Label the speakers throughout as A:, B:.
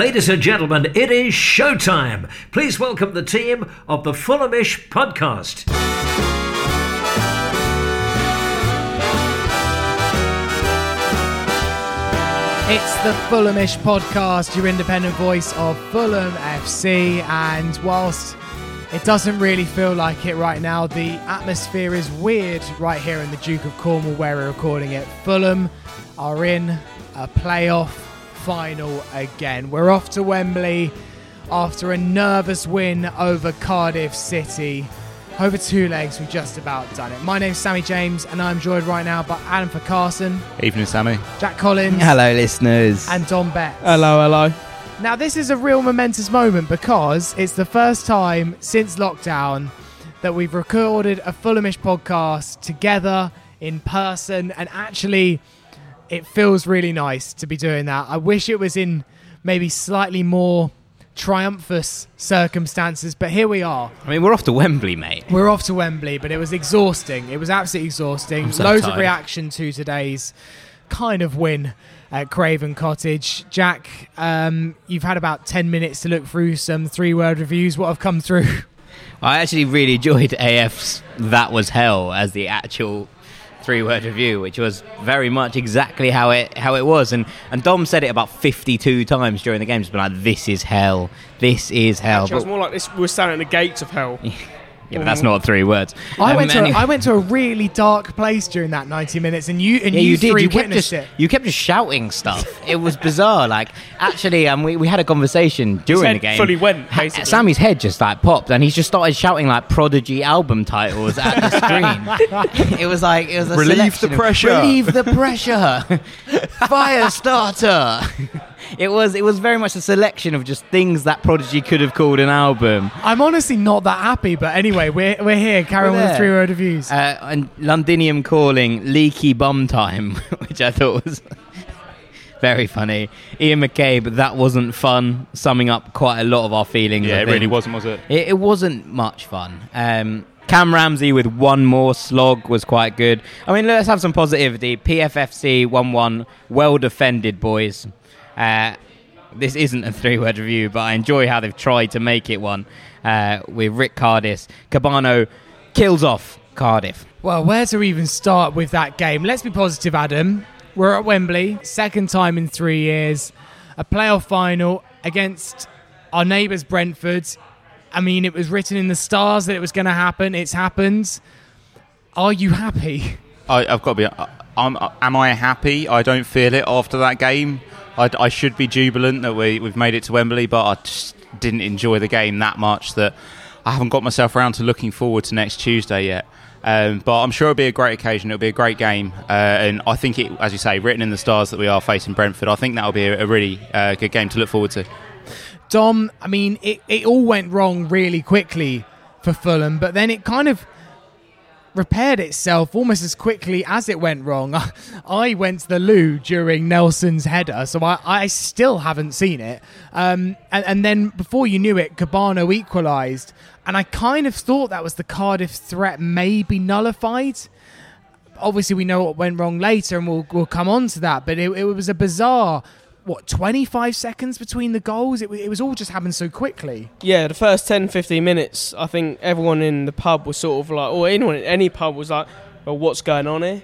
A: Ladies and gentlemen, it is showtime. Please welcome the team of the Fulhamish podcast.
B: It's the Fulhamish podcast, your independent voice of Fulham FC. And whilst it doesn't really feel like it right now, the atmosphere is weird right here in the Duke of Cornwall where we're recording it. Fulham are in a playoff final again. We're off to Wembley after a nervous win over Cardiff City. Over two legs, we've just about done it. My name's Sammy James, and I'm joined right now by Adam for Carson,
C: Evening, Sammy.
B: Jack Collins,
D: Hello, listeners.
B: and Dom Betts.
C: Hello, hello.
B: Now, this is a real momentous moment because it's the first time since lockdown that we've recorded a Fulhamish podcast together in person, and actually, it feels really nice to be doing that. I wish it was in maybe slightly more triumphant circumstances, but here we are.
D: I mean, we're off to Wembley, mate.
B: We're off to Wembley, but it was exhausting. It was absolutely exhausting.
D: So
B: Loads of reaction to today's kind of win at Craven Cottage. Jack, um, you've had about 10 minutes to look through some three word reviews. What have come through?
D: I actually really enjoyed AF's "That Was Hell" as the actual three-word review, which was very much exactly how it how it was. And and Dom said it about fifty-two times during the game. Just been like, "This is hell. This is hell."
E: Actually, it was more like this. We're standing at the gates of hell.
D: yeah, but that's not three words.
B: I
D: Um,
B: went to
D: anyway-
B: I went to a really dark place during that 90 minutes, and you and
D: Yeah,
B: you,
D: you did.
B: three
D: You kept
B: witnessed
D: just
B: it.
D: you kept just shouting stuff. It was bizarre. Like actually, um, we, we had a conversation during
E: head
D: the game.
E: fully went,
D: Ha-
E: basically.
D: Sammy's head just like popped, and he just started shouting like Prodigy album titles at the screen. it was like it was a
C: Relieve
D: selection
C: the
D: of-
C: pressure.
D: Relieve the pressure. Fire starter. It was it was very much a selection of just things that Prodigy could have called an album.
B: I'm honestly not that happy, but anyway, we're, we're here. Carry on with the three word reviews.
D: Uh, and Londinium calling leaky bum time, which I thought was very funny. Ian McCabe, that wasn't fun, summing up quite a lot of our feelings.
C: Yeah,
D: I
C: it really wasn't, was it?
D: It, it wasn't much fun. Um, Cam Ramsey with one more slog was quite good. I mean, let's have some positivity. PFFC 1 1, well defended, boys. Uh, this isn't a three word review, but I enjoy how they've tried to make it one uh, with Rick Cardis. Kebano kills off Cardiff.
B: Well, where to even start with that game? Let's be positive, Adam. We're at Wembley, second time in three years, a playoff final against our neighbours Brentford. I mean, it was written in the stars that it was going to happen. It's happened. Are you happy?
C: I, I've got to be. I'm, am I happy? I don't feel it after that game. I, I should be jubilant that we, we've made it to Wembley, but I just didn't enjoy the game that much that I haven't got myself around to looking forward to next Tuesday yet. Um, but I'm sure it'll be a great occasion. It'll be a great game, uh, and I think it, as you say, written in the stars that we are facing Brentford. I think that'll be a, a really uh, good game to look forward to.
B: Dom, I mean, it, it all went wrong really quickly for Fulham, but then it kind of repaired itself almost as quickly as it went wrong. I went to the loo during Nelson's header, so I, I still haven't seen it. Um, and, and then before you knew it, Kebano equalised, and I kind of thought that was the Cardiff threat maybe nullified obviously we know what went wrong later and we'll, we'll come on to that but it, it was a bizarre what 25 seconds between the goals it, it was all just happened so quickly
E: Yeah, the first 10, 15 minutes, I think everyone in the pub was sort of like, or anyone in any pub was like, well, what's going on here?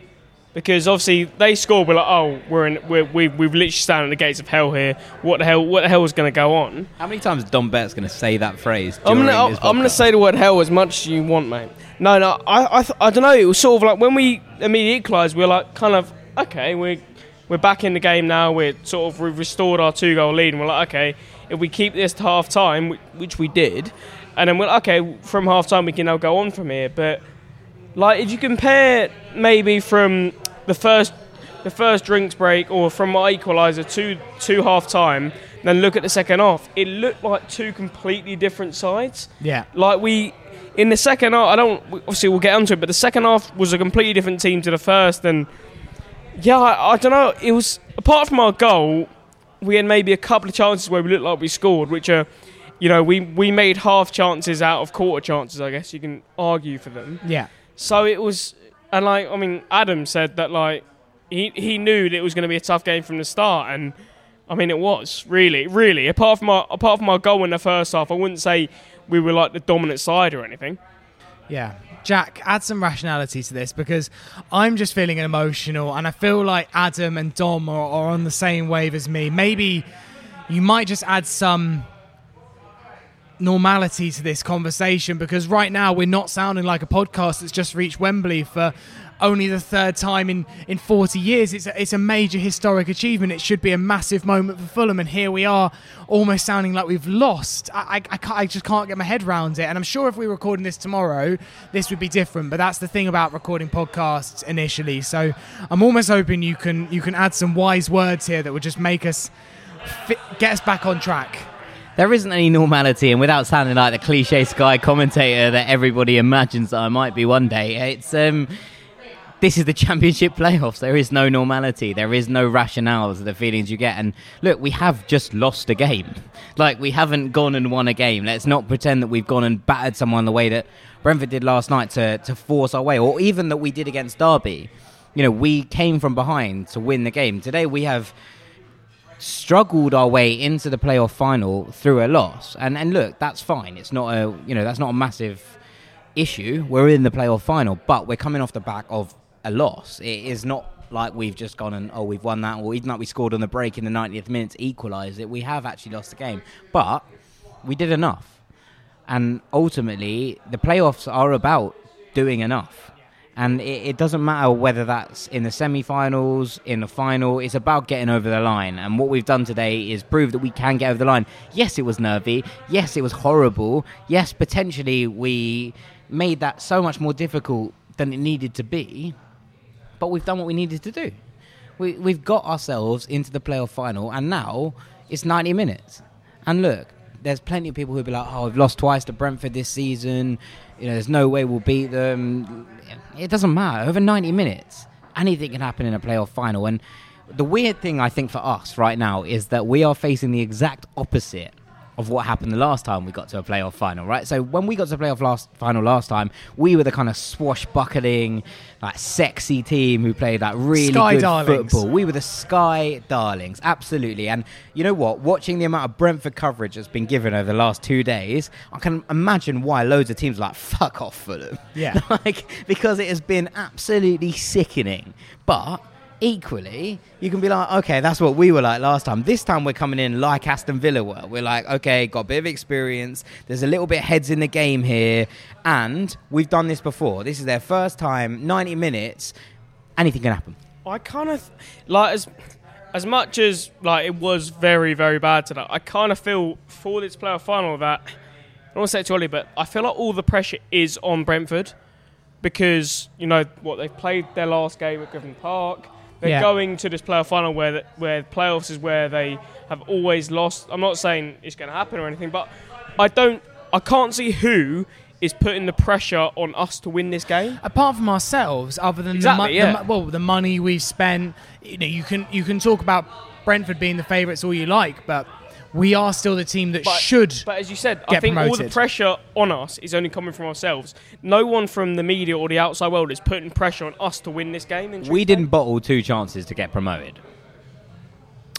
E: Because obviously they scored, we're like, oh, we're in, we're, we, we've literally standing at the gates of hell here. What the hell? What the hell is going to go on?
D: How many times is Dom Bett's going to say that phrase?
E: I'm gonna,
D: this
E: I'm gonna
D: podcast?
E: say the word hell as much as you want, mate. No, no, I, I, th- I don't know. It was sort of like when we immediately equalised, we are like, kind of, okay, we're, we're back in the game now. We're sort of we've restored our two goal lead, and we're like, okay, if we keep this to half time, which we did, and then we're like, okay, from half time we can now go on from here. But like, if you compare maybe from the first the first drinks break or from my equaliser to to half time, then look at the second half, it looked like two completely different sides.
B: yeah
E: Like we in the second half, I don't obviously we'll get onto it, but the second half was a completely different team to the first, and yeah, I, I don't know. It was apart from our goal, we had maybe a couple of chances where we looked like we scored, which are, you know, we we made half chances out of quarter chances. I guess you can argue for them.
B: yeah
E: So it was, and like I mean, Adam said that like he he knew that it was going to be a tough game from the start, and I mean, it was really, really. Apart from our apart from our goal in the first half, I wouldn't say we were like the dominant side or anything.
B: Yeah. Jack, add some rationality to this because I'm just feeling emotional and I feel like Adam and Dom are, are on the same wave as me. Maybe you might just add some normality to this conversation because right now we're not sounding like a podcast that's just reached Wembley for only the third time in, in 40 years. It's a, it's a major historic achievement. It should be a massive moment for Fulham, and here we are, almost sounding like we've lost. I, I, I, I just can't get my head around it. And I'm sure if we were recording this tomorrow, this would be different. But that's the thing about recording podcasts initially. So I'm almost hoping you can you can add some wise words here that would just make us get us back on track.
D: There isn't any normality, and without sounding like the cliche Sky commentator that everybody imagines that I might be one day, it's um, this is the championship playoffs. There is no normality. There is no rationale to the feelings you get. And look, we have just lost a game. Like, we haven't gone and won a game. Let's not pretend that we've gone and battered someone the way that Brentford did last night to, to force our way, or even that we did against Derby. You know, we came from behind to win the game. Today, we have struggled our way into the playoff final through a loss. And and look, that's fine. It's not a you know that's not a massive issue. We're in the playoff final, but we're coming off the back of a loss. It is not like we've just gone and oh we've won that, or even like we scored on the break in the 90th minute to equalise it. We have actually lost the game, but we did enough. And ultimately, the playoffs are about doing enough. And it, it doesn't matter whether that's in the semi finals, in the final, it's about getting over the line. And what we've done today is prove that we can get over the line. Yes, it was nervy. Yes, it was horrible. Yes, potentially we made that so much more difficult than it needed to be but we've done what we needed to do. We, we've got ourselves into the playoff final, and now it's 90 minutes. And look, there's plenty of people who'll be like, oh, we've lost twice to Brentford this season. You know, there's no way we'll beat them. It doesn't matter. Over 90 minutes, anything can happen in a playoff final. And the weird thing, I think, for us right now is that we are facing the exact opposite of what happened the last time we got to a playoff final, right? So when we got to the playoff last final last time, we were the kind of swashbuckling, like sexy team who played like really
B: Sky
D: good
B: darlings.
D: football. We were the Sky Darlings, absolutely. And you know what? Watching the amount of Brentford coverage that's been given over the last two days, I can imagine why loads of teams are like fuck off Fulham.
B: Yeah.
D: like because it has been absolutely sickening. But equally, you can be like, okay, that's what we were like last time. This time we're coming in like Aston Villa were. We're like, okay, got a bit of experience. There's a little bit heads in the game here, and we've done this before. This is their first time, 90 minutes. Anything can happen.
E: I kind of like as as much as like it was very very bad tonight. I kind of feel for this playoff final that I don't want to say it too early, but I feel like all the pressure is on Brentford because you know what they've played their last game at Griffin Park. They're
B: Yeah.
E: going to this playoff final where the, where playoffs is where they have always lost. I'm not saying it's going to happen or anything, but I don't. I can't see who is putting the pressure on us to win this game.
B: apart from ourselves, other than
E: Exactly,
B: the,
E: yeah.
B: the, well, the money we've spent, you know, you can you can talk about Brentford being the favourites all you like, but we are still the team that
E: But-
B: should.
E: But as you said, I
B: get
E: think all the pressure on us is only coming from ourselves. No one from the media or the outside world is putting pressure on us to win this game. in
D: We didn't bottle two chances to get promoted.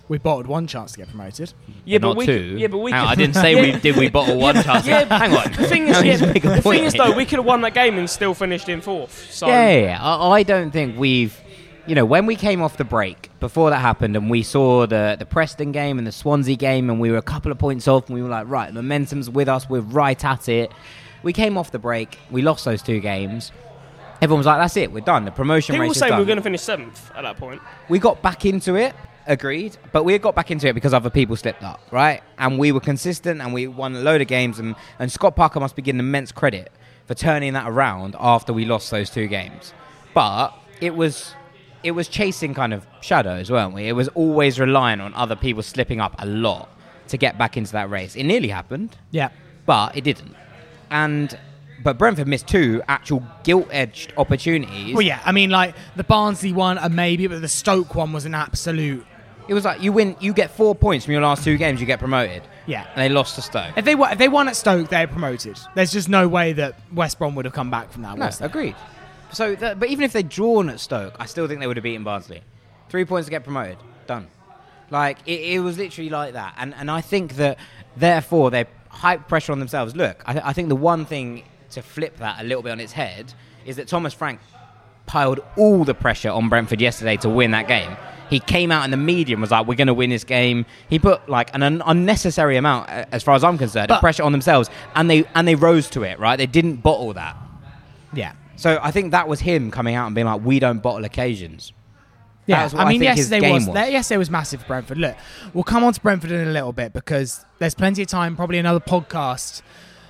B: we bottled one chance to get promoted.
E: Yeah,
D: not
E: but we.
D: two.
E: Yeah, but we.
D: Hang on,
E: could-
D: I didn't say
E: Yeah.
D: we did. We bottle one chance.
E: Yeah,
D: hang on.
E: The thing is, yeah,
D: just make a
E: the thing is though, we could have won that game and still finished in fourth. So
D: Yeah, yeah, yeah. I, I don't think we've. You know, when we came off the break before that happened, and we saw the the Preston game and the Swansea game, and we were a couple of points off, and we were like, right, momentum's with us. We're right at it. We came off the break. We lost those two games. Everyone was like, "That's it. We're done. The promotion
E: people
D: race
E: were
D: is
E: saying
D: done."
E: we were going to finish seventh at that point.
D: we got back into it. Agreed, but we got back into it because other people slipped up, right? And we were consistent, and we won a load of games. And, and Scott Parker must be given immense credit for turning that around after we lost those two games. But it was it was chasing kind of shadows, weren't we? It was always relying on other people slipping up a lot to get back into that race. It nearly happened,
B: Yeah.
D: but it didn't. And but Brentford missed two actual gilt-edged opportunities.
B: Well, yeah. I mean, like the Barnsley one, a maybe, but the Stoke one was an absolute.
D: It was like you win, you get four points from your last two games, you get promoted.
B: Yeah.
D: and they lost to Stoke.
B: If they won, if they won at Stoke, they're promoted. There's just no way that West Brom would have come back from that.
D: No, agreed. So, that, but even if they'd drawn at Stoke, I still think they would have beaten Barnsley. Three points to get promoted. Done. Like it, it was literally like that, and and I think that therefore they hype pressure on themselves. Look, I, I think the one thing to flip that a little bit on its head is that Thomas Frank piled all the pressure on Brentford yesterday to win that game. He came out in the media and was like, "We're going to win this game." He put like an un- unnecessary amount, as far as I'm concerned, of pressure on themselves, and they and they rose to it. Right? They didn't bottle that.
B: Yeah.
D: So I think that was him coming out and being like, "We don't bottle occasions."
B: Yeah,
D: what
B: I
D: I
B: mean, yesterday was,
D: was.
B: yesterday was massive for Brentford. Look, we'll come on to Brentford in a little bit because there's plenty of time, probably another podcast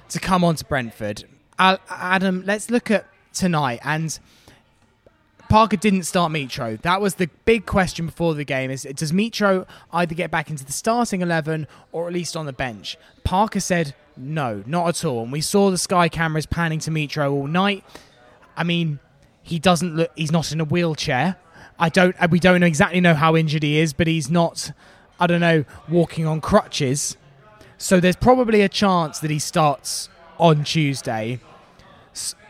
B: to come on to Brentford. Adam, let's look at tonight and. Parker didn't start Mitro. That was the big question before the game: is does Mitro either get back into the starting eleven or at least on the bench? Parker said no, not at all. And we saw the Sky cameras panning to Mitro all night. I mean, he doesn't look. He's not in a wheelchair. I don't. uh, We don't exactly know how injured he is, but he's not. I don't know, walking on crutches. So there's probably a chance that he starts on Tuesday.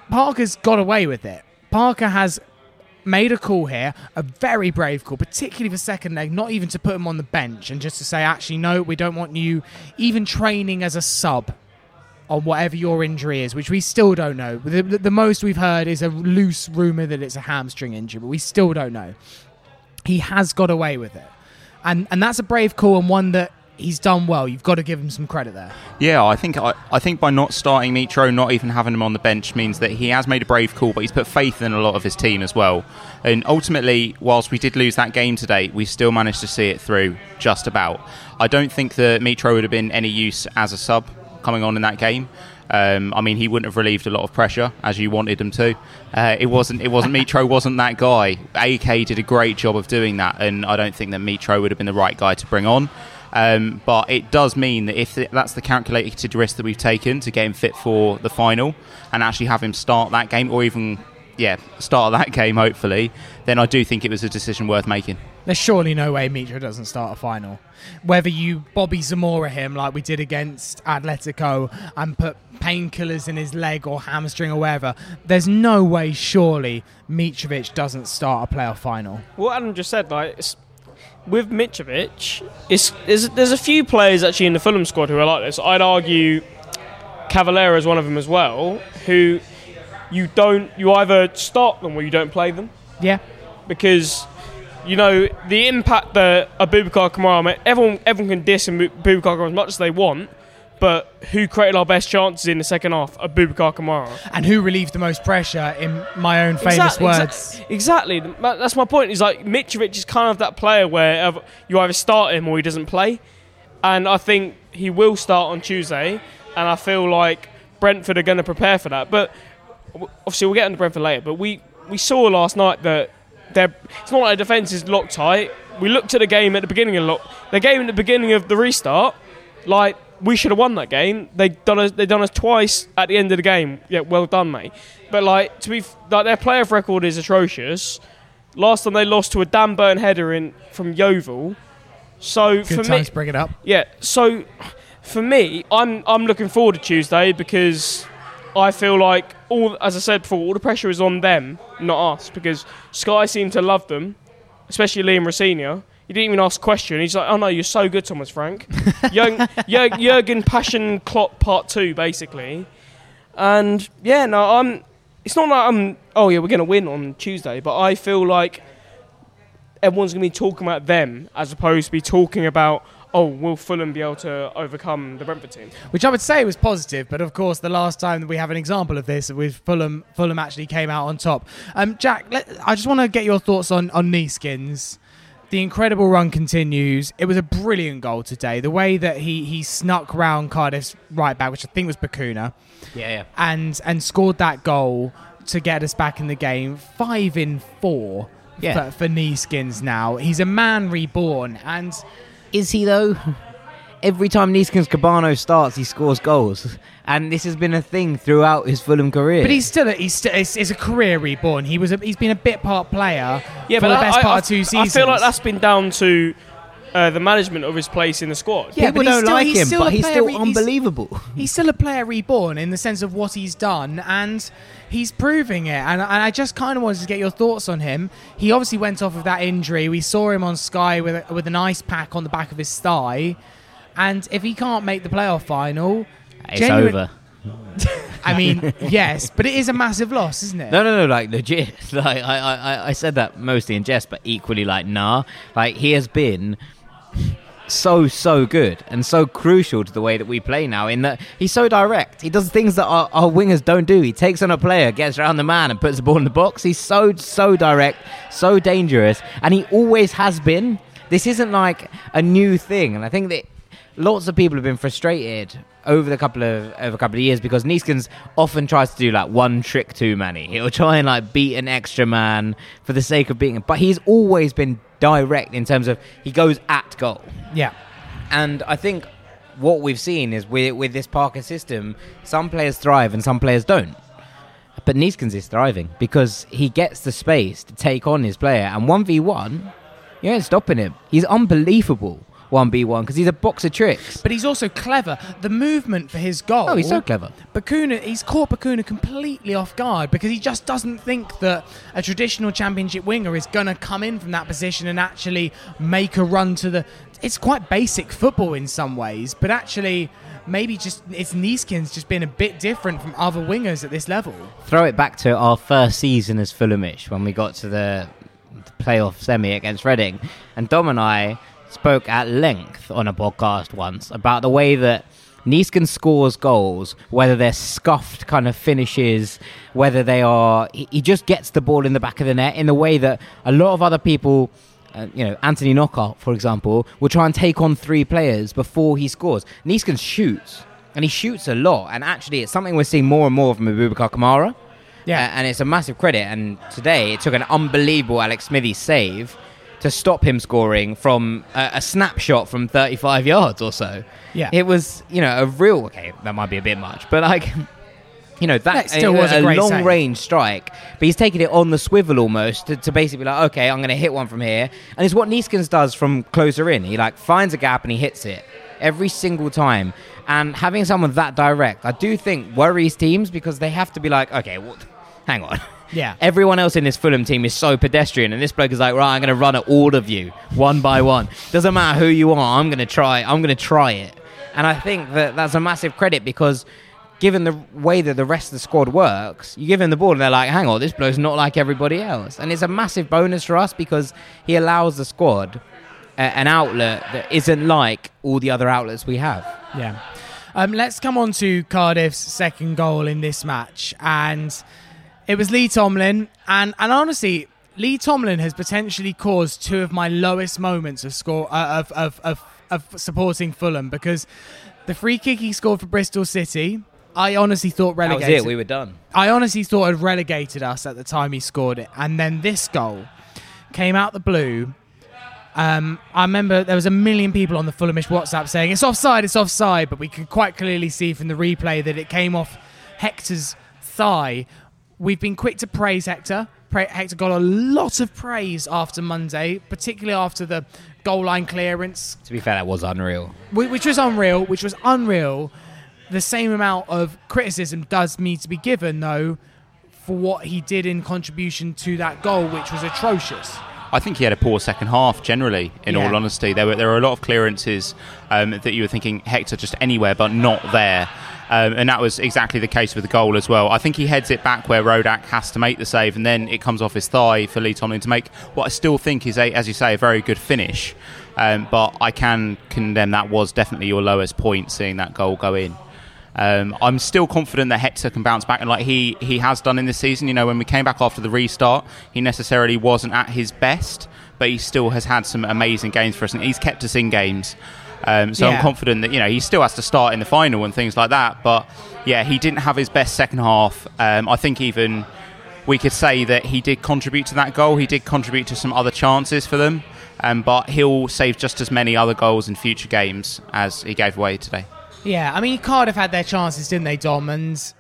B: Parker's got away with it. Parker has made a call here, a very brave call, particularly for second leg, not even to put him on the bench and just to say, actually, no, we don't want you even training as a sub on whatever your injury is, which we still don't know. The, the, the most we've heard is a loose rumour that it's a hamstring injury, but we still don't know. He has got away with it. And, and that's a brave call and one that he's done well. You've got to give him some credit there.
C: Yeah, I think I, I think by not starting Mitro, not even having him on the bench, means that he has made a brave call, but he's put faith in a lot of his team as well. And ultimately, whilst we did lose that game today, we still managed to see it through just about. I don't think that Mitro would have been any use as a sub coming on in that game. Um, I mean, he wouldn't have relieved a lot of pressure as you wanted him to. Uh, it wasn't. It wasn't. Mitro wasn't that guy. AK did a great job of doing that, and I don't think that Mitro would have been the right guy to bring on. Um, but it does mean that if that's the calculated risk that we've taken to get him fit for the final and actually have him start that game, or even yeah, start that game hopefully, then I do think it was a decision worth making.
B: There's surely no way Mitro doesn't start a final. Whether you Bobby Zamora him like we did against Atletico and put painkillers in his leg or hamstring or wherever, there's no way surely Mitrovic doesn't start a playoff final.
E: what Adam just said, like it's, with Mitrovic, it's, there's, there's a few players actually in the Fulham squad who are like this. I'd argue Cavaleiro is one of them as well, who you don't you either start them or you don't play them
B: Yeah.
E: because you know the impact that Abubakar Kamara. made- Everyone everyone can diss Abu- Abubakar Kamara as much as they want, but who created our best chances in the second half? Abubakar Kamara.
B: And who relieved the most pressure in my own famous
E: Exactly,
B: words?
E: exa- Exactly. That's my point. Is like Mitrovic is kind of that player where you either start him or he doesn't play, and I think he will start on Tuesday. And I feel like Brentford are going to prepare for that. But obviously, we'll get into Brentford later. But we we saw last night that they're, it's not like the defence is locked tight. We looked at the game at the beginning of lock, the game at the beginning of the restart. Like we should have won that game. They done us. They done us twice at the end of the game. Yeah, well done, mate. But like to be like their playoff record is atrocious. Last time they lost to a Dan Burn header in from Yeovil. So
B: Good
E: for me,
B: bring it up.
E: yeah. So for me, I'm I'm looking forward to Tuesday because I feel like all as I said before, all the pressure is on them, not us, because Sky seem to love them, especially Liam Rosenior. He didn't even ask a question. He's like, "Oh no, you're so good, Thomas Frank." Jürgen, Jür- Jürgen Passion Klopp Part Two, basically. And yeah, no, I'm. It's not like I'm. Oh yeah, we're gonna win on Tuesday, but I feel like everyone's gonna be talking about them as opposed to be talking about. Oh, will Fulham be able to overcome the Brentford team?
B: which I would say was positive, but of course, the last time that we have an example of this with Fulham, Fulham actually came out on top. Um, Jack, let, I just want to get your thoughts on on Neeskens. The incredible run continues. It was a brilliant goal today. The way that he he snuck round Cardiff's right back, which I think was Bacuna,
D: Yeah, yeah.
B: and and scored that goal to get us back in the game. Five in four
D: Yeah.
B: for, for Neeskens now. He's a man reborn, and
D: Is he though? Every time Neeskens Kebano starts, he scores goals, and this has been a thing throughout his Fulham career.
B: But he's still a, he's still it's, it's a career reborn. He was a, he's been a bit part player
E: Yeah,
B: for
E: but
B: the best
E: I,
B: part
E: I,
B: of two seasons.
E: I feel like that's been down to uh, the management of his place in the squad.
B: Yeah,
D: People
B: but he's
D: don't
B: still-
D: like him,
B: still
D: but
B: a
D: he's
B: player
D: still
B: re- he's-
D: unbelievable.
B: he's still a player reborn in the sense of what he's done, and he's proving it. And, and I just kind of wanted to get your thoughts on him. He obviously went off of that injury. We saw him on Sky with a, with an ice pack on the back of his thigh, and if he can't make the playoff final,
D: It's
B: genuine-
D: over.
B: I mean, yes, but it is a massive loss, isn't it?
D: No, no, no, like legit. Like I, I, I- I said that mostly in jest, but equally like nah. Like he has been so, so good and so crucial to the way that we play now. In that he's so direct. He does things that our, our wingers don't do. He takes on a player, gets around the man, and puts the ball in the box. He's so, so direct, so dangerous, and he always has been. This isn't like a new thing, and I think that lots of people have been frustrated over the couple of over a couple of years because Neeskens often tries to do like one trick too many. He'll try and like beat an extra man for the sake of beating him, but he's always been direct in terms of he goes at goal.
B: Yeah.
D: And I think what we've seen is with with this Parker system, some players thrive and some players don't. But Neeskens is thriving because he gets the space to take on his player, and one v one, you ain't stopping him. He's unbelievable. One v one because he's a box of tricks.
B: But he's also clever. The movement for his goal.
D: Oh, he's so clever.
B: Bacuna, he's caught Bacuna completely off guard because he just doesn't think that a traditional championship winger is going to come in from that position and actually make a run to the. It's quite basic football in some ways, but actually, maybe just it's Neeskens just been a bit different from other wingers at this level.
D: throw it back to our first season as Fulhamish when we got to the, the playoff semi against Reading, and Dom and I spoke at length on a podcast once about the way that Nieskin scores goals, whether they're scuffed kind of finishes, whether they are he, just gets the ball in the back of the net in the way that a lot of other people. Uh, you know, Anthony Knockaert, for example, will try and take on three players before he scores. Nieskin shoots, and he shoots a lot. And actually, it's something we're seeing more and more from Abubakar Kamara.
B: Yeah.
D: Uh, and it's a massive credit. And today it took an unbelievable Alex Smithies save to stop him scoring from a, a snapshot from 35 yards or so.
B: Yeah.
D: It was, you know, a real, okay, that might be a bit much, but like, you know, that
B: That still was a great
D: long
B: save.
D: range strike. But he's taking it on the swivel almost to, to basically be like, okay, I'm going to hit one from here. And it's what Neeskens does from closer in. He like finds a gap and he hits it every single time. And having someone that direct, I do think worries teams because they have to be like, okay, what? hang on.
B: Yeah.
D: Everyone else in this Fulham team is so pedestrian, and this bloke is like, right, I'm going to run at all of you one by one. Doesn't matter who you are, I'm going to try. I'm going to try it. And I think that that's a massive credit because, given the way that the rest of the squad works, you give him the ball and they're like, hang on, this bloke's not like everybody else, and it's a massive bonus for us because he allows the squad a- an outlet that isn't like all the other outlets we have.
B: Yeah. Um, let's come on to Cardiff's second goal in this match. And it was Lee Tomlin. And, and honestly, Lee Tomlin has potentially caused two of my lowest moments of score uh, of, of, of, of supporting Fulham because the free kick he scored for Bristol City, I honestly thought
D: That was it. We were done.
B: I honestly thought had relegated us at the time he scored it. And then this goal came out the blue. Um, I remember there was a million people on the Fulhamish WhatsApp saying it's offside, it's offside, but we could quite clearly see from the replay that it came off Hector's thigh. We've been quick to praise Hector. Pra- Hector got a lot of praise after Monday, particularly after the goal line clearance,
D: To be fair, that was unreal.
B: which was unreal, which was unreal. The same amount of criticism does need to be given, though, for what he did in contribution to that goal, which was atrocious.
C: I think he had a poor second half generally. In
B: Yeah.
C: all honesty, there were there were a lot of clearances um, that you were thinking Hector just anywhere but not there, um, and that was exactly the case with the goal as well. I think he heads it back where Rodak has to make the save, and then it comes off his thigh for Lee Tomlin to make what I still think is a, as you say, a very good finish. Um, but I can condemn that was definitely your lowest point, seeing that goal go in. Um, I'm still confident that Hector can bounce back, and like he he has done in this season. You know, when we came back after the restart, he necessarily wasn't at his best, but he still has had some amazing games for us, and he's kept us in games. Um, so
B: Yeah.
C: I'm confident that you know he still has to start in the final and things like that. But yeah, he didn't have his best second half. Um, I think even we could say that he did contribute to that goal. He did contribute to some other chances for them, um, but he'll save just as many other goals in future games as he gave away today.
B: Yeah, I mean Cardiff had their chances, didn't they, Dom? And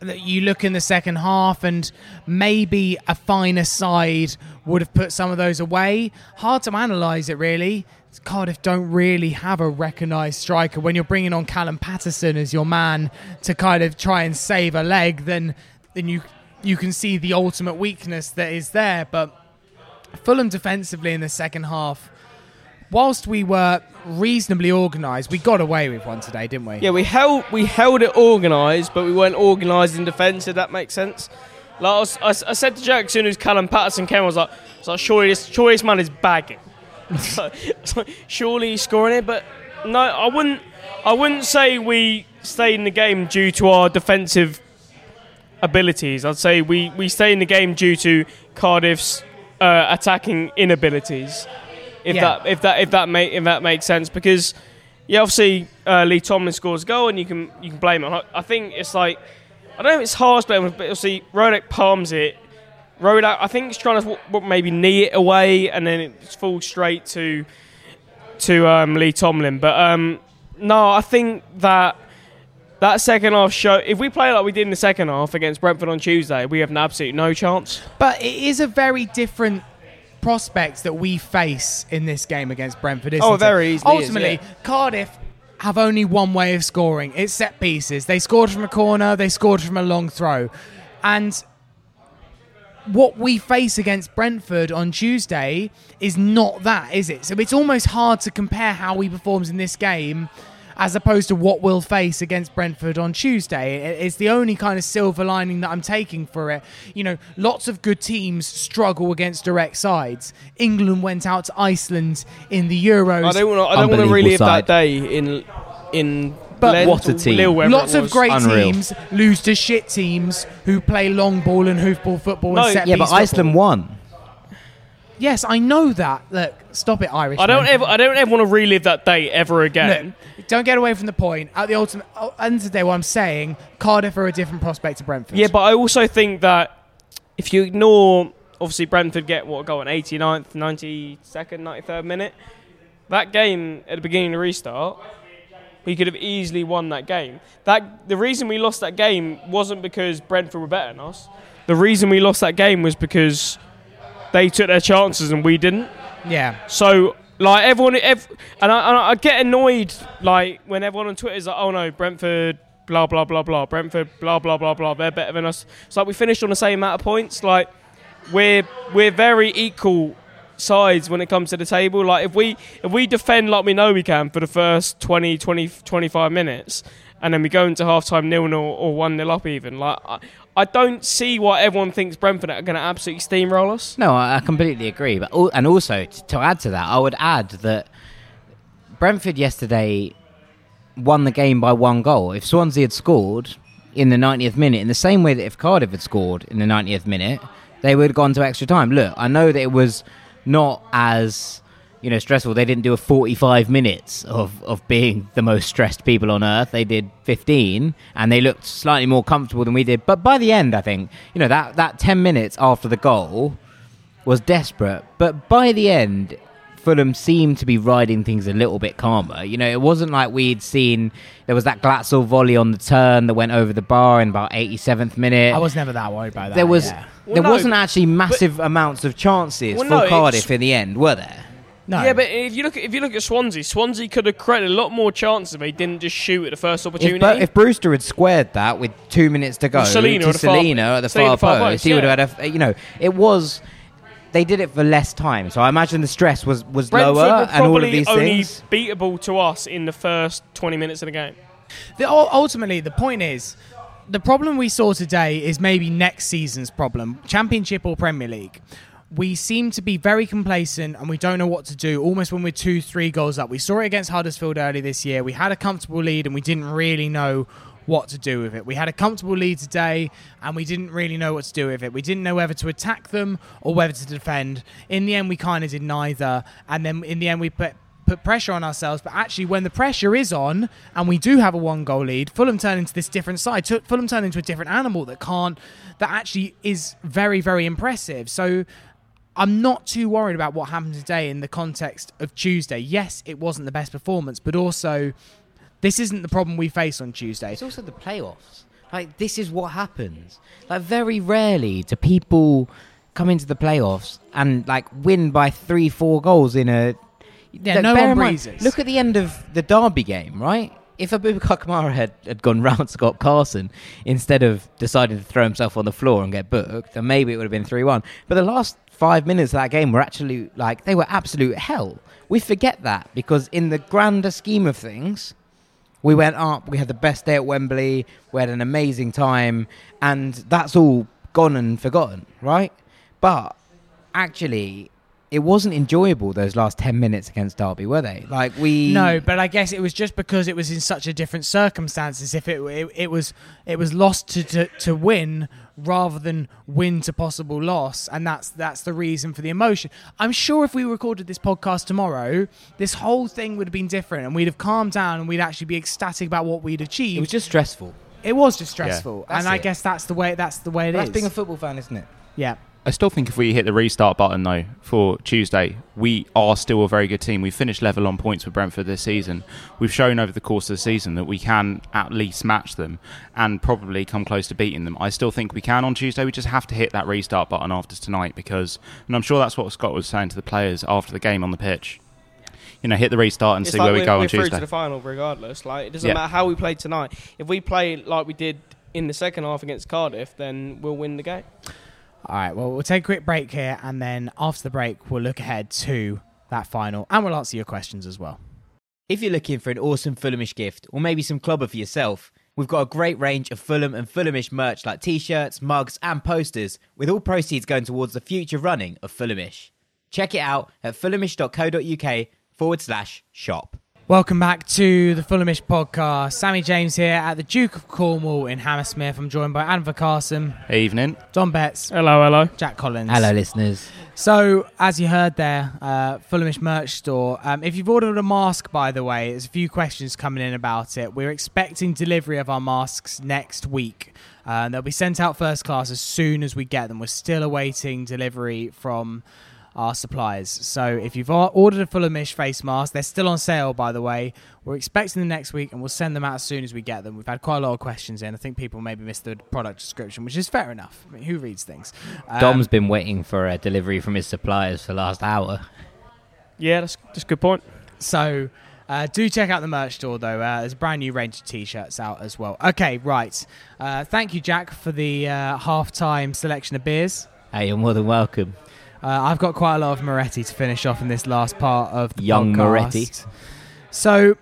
B: that you look in the second half and maybe a finer side would have put some of those away. Hard to analyse it really. Cardiff don't really have a recognised striker. When you're bringing on Callum Paterson as your man to kind of try and save a leg, then then you you can see the ultimate weakness that is there. But Fulham defensively in the second half, whilst we were reasonably organised, we got away with one today, didn't we?
E: Yeah, we held we held it organised, but we weren't organised in defence. If that makes sense. Like I, was, I, I said to Jack as soon as Callum Paterson came, I was like, I was like surely this, surely this man is bagging. So- so surely he's scoring it, but no, I wouldn't. I wouldn't say we stayed in the game due to our defensive abilities. I'd say we, we stay in the game due to Cardiff's uh, attacking inabilities. If
B: Yeah.
E: that if that if that make if that makes sense, because yeah, obviously uh, Lee Tomlin scores a goal and you can you can blame him. I think it's like I don't know if it's harsh blame, but obviously Rodak palms it. Rodak, I think he's trying to w- maybe knee it away and then it falls straight to to um, Lee Tomlin. But um, no, I think that that second half show. If we play like we did in the second half against Brentford on Tuesday, we have an absolute no chance.
B: But it is a very different prospect that we face in this game against Brentford, isn't
E: Oh,
B: it?
E: very easily is,
B: Ultimately,
E: yeah.
B: Cardiff have only one way of scoring. It's set pieces. They scored from a corner, they scored from a long throw. And what we face against Brentford on Tuesday is not that, is it? So it's almost hard to compare how he performs in this game as opposed to what we'll face against Brentford on Tuesday. It's the only kind of silver lining that I'm taking for it. You know, lots of good teams struggle against direct sides. England went out to Iceland in the Euros.
E: I don't want to. I don't want to
D: Unbelievable
E: relive
D: side.
E: that day in in.
B: But-
D: What a team.
B: Lots of great
D: Unreal.
B: teams lose to shit teams who play long ball and hoofball football
E: No,
B: and set
D: Yeah, but
B: football.
D: Iceland won.
B: Yes, I know that. Look, stop it, Irish.
E: I don't ever. I don't ever want to relive that day ever again.
B: Look, don't get away from the point. At the ultimate oh, end of the day, what I'm saying, Cardiff are a different prospect to Brentford.
E: Yeah, but I also think that if you ignore, obviously Brentford get what goal in 89th, 92nd, 93rd minute. That game at the beginning of the restart, we could have easily won that game. That the reason we lost that game wasn't because Brentford were better than us. The reason we lost that game was because they took their chances and we didn't.
B: yeah.
E: So like everyone, ev- and, I, and I get annoyed like when everyone on Twitter is like, "Oh no, Brentford, blah blah blah blah, Brentford, blah blah blah blah, they're better than us." It's like we finished on the same amount of points. Like we're we're very equal sides when it comes to the table. Like if we if we defend like we know we can for the first 20, 20 25 minutes, and then we go into half time nil nil or one nil up even. Like I, I don't see why everyone thinks Brentford are going to absolutely steamroll us.
D: No, I completely agree. But al- and also to add to that, I would add that Brentford yesterday won the game by one goal. If Swansea had scored in the 90th minute, in the same way that if Cardiff had scored in the 90th minute, they would have gone to extra time. Look, I know that it was not as you know stressful. They didn't do a 45 minutes of of being the most stressed people on earth. They did 15, and they looked slightly more comfortable than we did. But by the end, I think you know that that 10 minutes after the goal was desperate. But by the end, Fulham seemed to be riding things a little bit calmer. You know, it wasn't like we'd seen there was that Glatzel volley on the turn that went over the bar in about 87th minute.
B: I was never that worried about that.
D: there was
B: yeah.
D: there
E: Well, no,
D: wasn't actually massive amounts of chances
E: Well,
D: for
E: no,
D: Cardiff in the end, were there?
B: no.
E: Yeah, but if you look at if you look at Swansea, Swansea could have created a lot more chances if they didn't just shoot at the first opportunity.
D: If, Bru- if Brewster had squared that with two minutes to go
E: With
D: to
E: at the far-
D: at the
E: Selina
D: far,
E: at far
D: post,
E: post,
D: he would have had a. You know, it was. They did it for less time, so I imagine the stress was was
E: Brentford
D: lower
E: were
D: and all of
E: probably
D: these
E: only
D: things.
E: beatable to us in the first 20 minutes of the game.
B: The, ul- ultimately, the point is, the problem we saw today is maybe next season's problem, Championship or Premier League. We seem to be very complacent and we don't know what to do. Almost when we're two, three goals up. We saw it against Huddersfield early this year. We had a comfortable lead and we didn't really know what to do with it. We had a comfortable lead today and we didn't really know what to do with it. We didn't know whether to attack them or whether to defend. In the end, we kind of did neither. And then in the end, we put put pressure on ourselves. But actually, when the pressure is on and we do have a one goal lead, Fulham turn into this different side. Fulham turn into a different animal that can't, that actually is very, very impressive. So I'm not too worried about what happened today in the context of Tuesday. Yes, it wasn't the best performance, but also this isn't the problem we face on Tuesday.
D: It's also the playoffs. Like this is what happens. Like very rarely do people come into the playoffs and like win by three, four goals in a.
B: Yeah,
D: Like,
B: no one
D: in mind, look at the end of the Derby game, right? If Abubakar Kamara had, had gone round Scott Carson instead of deciding to throw himself on the floor and get booked, then maybe it would have been 3 1. But the last five minutes of that game were actually like, they were absolute hell. We forget that because, in the grander scheme of things, we went up, we had the best day at Wembley, we had an amazing time, and that's all gone and forgotten, right? But actually, it wasn't enjoyable those last 10 minutes against Derby, were they? Like, we.
B: No, but I guess it was just because it was in such a different circumstances. If it it, it was it was lost to, to to win rather than win to possible loss, and that's that's the reason for the emotion. I'm sure if we recorded this podcast tomorrow, this whole thing would have been different, and we'd have calmed down, and we'd actually be ecstatic about what we'd achieved.
D: It was just stressful.
B: It was just stressful,
D: That's
B: and I
D: it.
B: guess that's the way that's the way it is.
D: That's being a football fan, isn't it?
B: yeah.
C: I still think if we hit the restart button though for Tuesday, we are still a very good team. We've finished level on points with Brentford this season. We've shown over the course of the season that we can at least match them and probably come close to beating them. I still think we can on Tuesday. We just have to hit that restart button after tonight because, and I'm sure that's what Scott was saying to the players after the game on the pitch. You know, hit the restart and
E: It's
C: see
E: like
C: where we go
E: we're
C: on
E: through
C: Tuesday.
E: to the final regardless. Like it doesn't
C: Yeah.
E: matter how we play tonight. If we play like we did in the second half against Cardiff, then we'll win the game.
B: All right, well, we'll take a quick break here, and then after the break, we'll look ahead to that final, and we'll answer your questions as well.
D: If you're looking for an awesome Fulhamish gift, or maybe some clobber for yourself, we've got a great range of Fulham and Fulhamish merch like t shirts, mugs, and posters, with all proceeds going towards the future running of Fulhamish. Check it out at fulhamish.co.uk forward slash shop.
B: Welcome back to the Fulhamish podcast. Sammy James here at the Duke of Cornwall in Hammersmith. I'm joined by Anva Carson,
C: Evening.
B: Dom Betts,
E: Hello, hello.
B: Jack Collins.
D: Hello, listeners.
B: So, as you heard there, uh, Fulhamish merch store. Um, if you've ordered a mask, by the way, there's a few questions coming in about it. We're expecting delivery of our masks next week. Uh, they'll be sent out first class as soon as we get them. We're still awaiting delivery from our suppliers. So, if you've ordered a Fulhamish face mask, they're still on sale, by the way. We're expecting them next week, and we'll send them out as soon as we get them. We've had quite a lot of questions in. I think people maybe missed the product description, which is fair enough. I mean, who reads things? Um,
D: Dom's been waiting for a delivery from his suppliers for the last hour.
E: Yeah, that's that's a good point.
B: So uh, do check out the merch store though. Uh, there's a brand new range of t-shirts out as well. Okay, right. Uh, thank you, Jack, for the uh, half-time selection of beers.
D: Hey, you're more than welcome.
B: Uh, I've got quite a lot of Moretti to finish off in this last part of the
D: Young
B: podcast.
D: Moretti.
B: So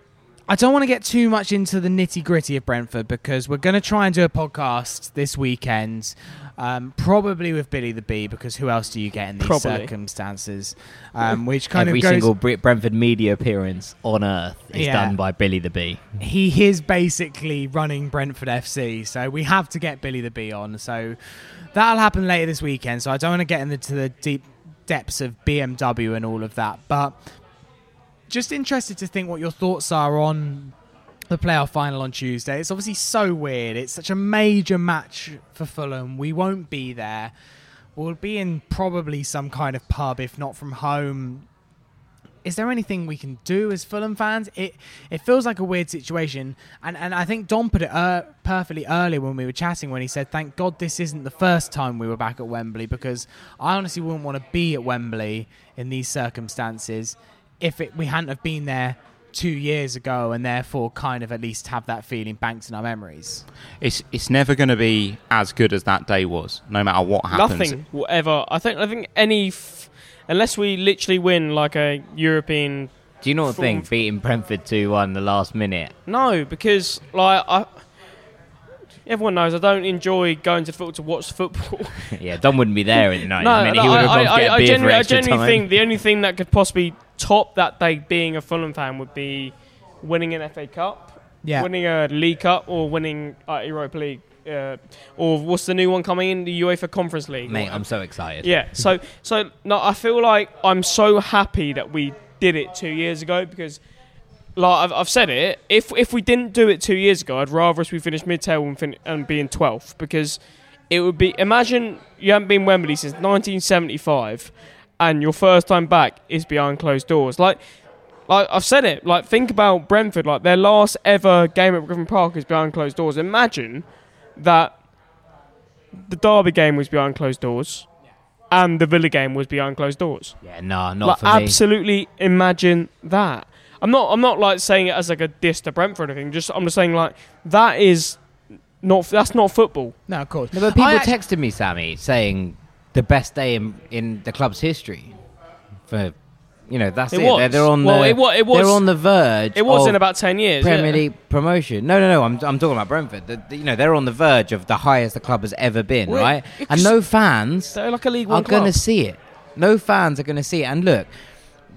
B: I don't want to get too much into the nitty gritty of Brentford because we're going to try and do a podcast this weekend, um, probably with Billy the Bee because who else do you get in these
E: Probably.
B: circumstances? Um, which kind
D: Every
B: of goes.
D: single Brentford media appearance on earth is
B: Yeah.
D: done by Billy the Bee.
B: he is basically running Brentford FC, so we have to get Billy the Bee on. So that'll happen later this weekend. So I don't want to get into the deep depths of BMW and all of that, but just interested to think what your thoughts are on the playoff final on Tuesday. It's obviously so weird. It's such a major match for Fulham. We won't be there. We'll be in probably some kind of pub, if not from home. Is there anything we can do as Fulham fans? It it feels like a weird situation, and and I think Dom put it uh, perfectly earlier when we were chatting when he said, "Thank God this isn't the first time we were back at Wembley," because I honestly wouldn't want to be at Wembley in these circumstances if it, we hadn't have been there two years ago, and therefore kind of at least have that feeling banked in our memories.
C: It's it's never going to be as good as that day was, no matter what happens.
E: Nothing will ever. I think. I think any, f- unless we literally win like a European.
D: Do you not
E: Full-
D: think beating Brentford 2 1 the last minute?
E: No, because like I. Everyone knows I don't enjoy going to football to watch football.
D: yeah, Dom wouldn't be there in the 90
E: no,
D: minute.
E: no,
D: He would have
E: I,
D: gone to get
E: I,
D: a
E: I, genuinely, I
D: extra
E: genuinely think the only thing that could possibly top that day being a Fulham fan would be winning an FA Cup,
B: Yeah,
E: winning a League Cup, or winning uh, Europa League, uh, or what's the new one coming in? The UEFA Conference League.
D: Mate, I'm so excited.
E: Yeah. So so no, I feel like I'm so happy that we did it two years ago because, like I've, I've said it, if if we didn't do it two years ago, I'd rather us we finish mid table and, fin- and be in twelfth because it would be. Imagine you haven't been Wembley since 1975, and your first time back is behind closed doors. Like. Like I've said it, like think about Brentford, like their last ever game at Griffin Park is behind closed doors. Imagine that the Derby game was behind closed doors, and the Villa game was behind closed doors.
D: Yeah, no, not
E: like
D: for me.
E: absolutely imagine that. I'm not. I'm not like saying it as like a diss to Brentford or anything. Just I'm just saying like that is not. That's not football.
B: No, of course.
D: No, but people
B: I
D: texted me, Sammy, saying the best day in, in the club's history. For you know, that's
E: It
D: it.
E: was.
D: They're, they're on
E: Well,
D: the
E: it wa- it was-
D: they're on the verge.
E: It was
D: of
E: in about ten years.
D: Premier
E: yeah.
D: League promotion. No, no, no. I'm, I'm talking about Brentford. The, the- you know, they're on the verge of the highest the club has ever been,
E: Well,
D: right? And no fans
E: They're like a League One.
D: Are
E: going
D: to see it. No fans are going to see it. And look,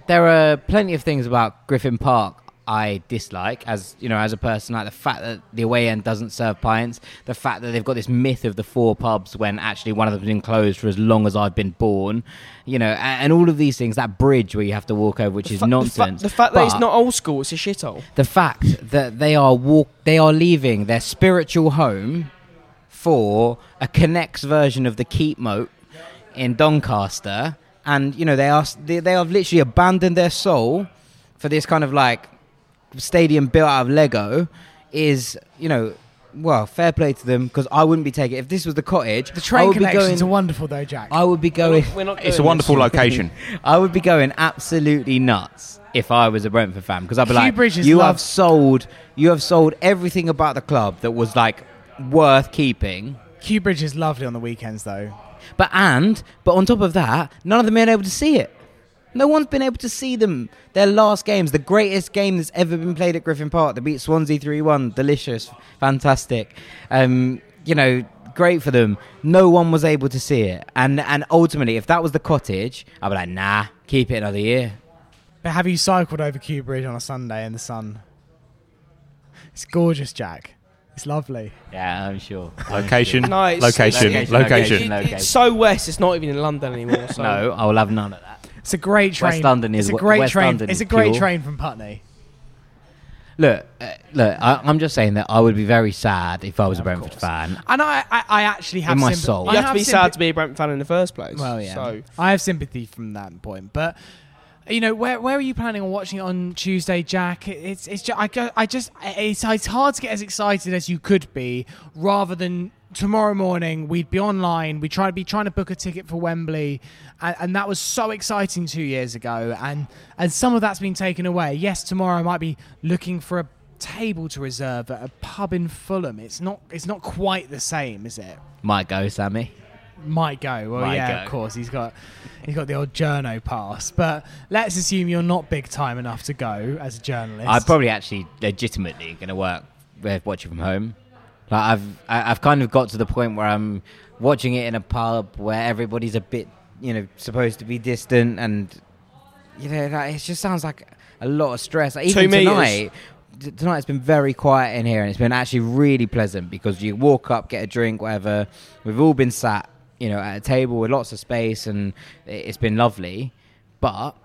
D: there are plenty of things about Griffin Park I dislike as you know as a person like the fact that the away end doesn't serve pints the fact that they've got this myth of the four pubs when actually one of them's been closed for as long as I've been born you know and, and all of these things that bridge where you have to walk over which is
E: fa- the fa-
D: nonsense
E: The, fact that it's not old school, it's a shithole.
D: the fact that they are walk they are leaving their spiritual home for a connects version of the Keepmoat in Doncaster and you know they are they, they have literally abandoned their soul for this kind of like stadium built out of Lego is you know well fair play to them because I wouldn't be taking if this was the cottage
B: The train
D: would be
B: connections
D: going
B: are wonderful, though, Jack.
D: I would be going
E: We're not
C: It's a wonderful
E: this.
C: location.
D: I would be going absolutely nuts if I was a Brentford fan because I'd be like,
B: Bridges
D: "You
B: love-
D: have sold, you have sold everything about the club that was like worth keeping."
B: Kew Bridge is lovely on the weekends, though.
D: But and but on top of that, none of them been able to see it. No one's been able to see them. Their last games, the greatest game that's ever been played at Griffin Park. They beat Swansea three one. Delicious, fantastic. Um, you know, great for them. No one was able to see it, and and ultimately, if that was the cottage, I'd be like, nah, keep it another year.
B: But have you cycled over Kew Bridge on a Sunday in the sun? It's gorgeous, Jack. It's lovely.
D: Yeah, I'm sure.
C: Location,
E: No, it's-
C: location,
D: Location,
C: location.
E: It- it's so west. It's not even in London anymore. So.
D: No, I will have none of that.
B: It's a great train.
D: West London is
B: it's a
D: w-
B: great
D: West
B: train.
D: London
B: it's a great
D: pure.
B: train from Putney.
D: Look, uh, look. I, I'm just saying that I would be very sad if I was
B: Yeah,
D: a Brentford fan.
B: And I, I, I actually have
D: In my
B: sympa-
D: soul.
B: I
E: You have to be
B: sympa-
E: sad to be a Brentford fan in the first place.
B: Well, yeah.
E: So
B: I have sympathy from that point, but you know, where where are you planning on watching it on Tuesday, Jack? It's it's just, I go, I just it's it's hard to get as excited as you could be, rather than tomorrow morning we'd be online, we'd try to be trying to book a ticket for Wembley, and, and that was so exciting two years ago, and and some of that's been taken away. Yes, tomorrow I might be looking for a table to reserve at a pub in Fulham. It's not it's not quite the same, is it?
D: Might go, Sammy.
B: Might go. Well,
D: Might
B: yeah,
D: go.
B: of course. He's got he's got the old journo pass. But let's assume you're not big time enough to go as a journalist.
D: I'm probably actually legitimately going to work with watching from home. Like I've I- I've kind of got to the point where I'm watching it in a pub where everybody's a bit you know supposed to be distant and you know like, it just sounds like a lot of stress. Like, even
E: Two
D: tonight. t- Tonight it's been very quiet in here, and it's been actually really pleasant because you walk up, get a drink, whatever. We've all been sat, you know, at a table with lots of space, and it's been lovely. But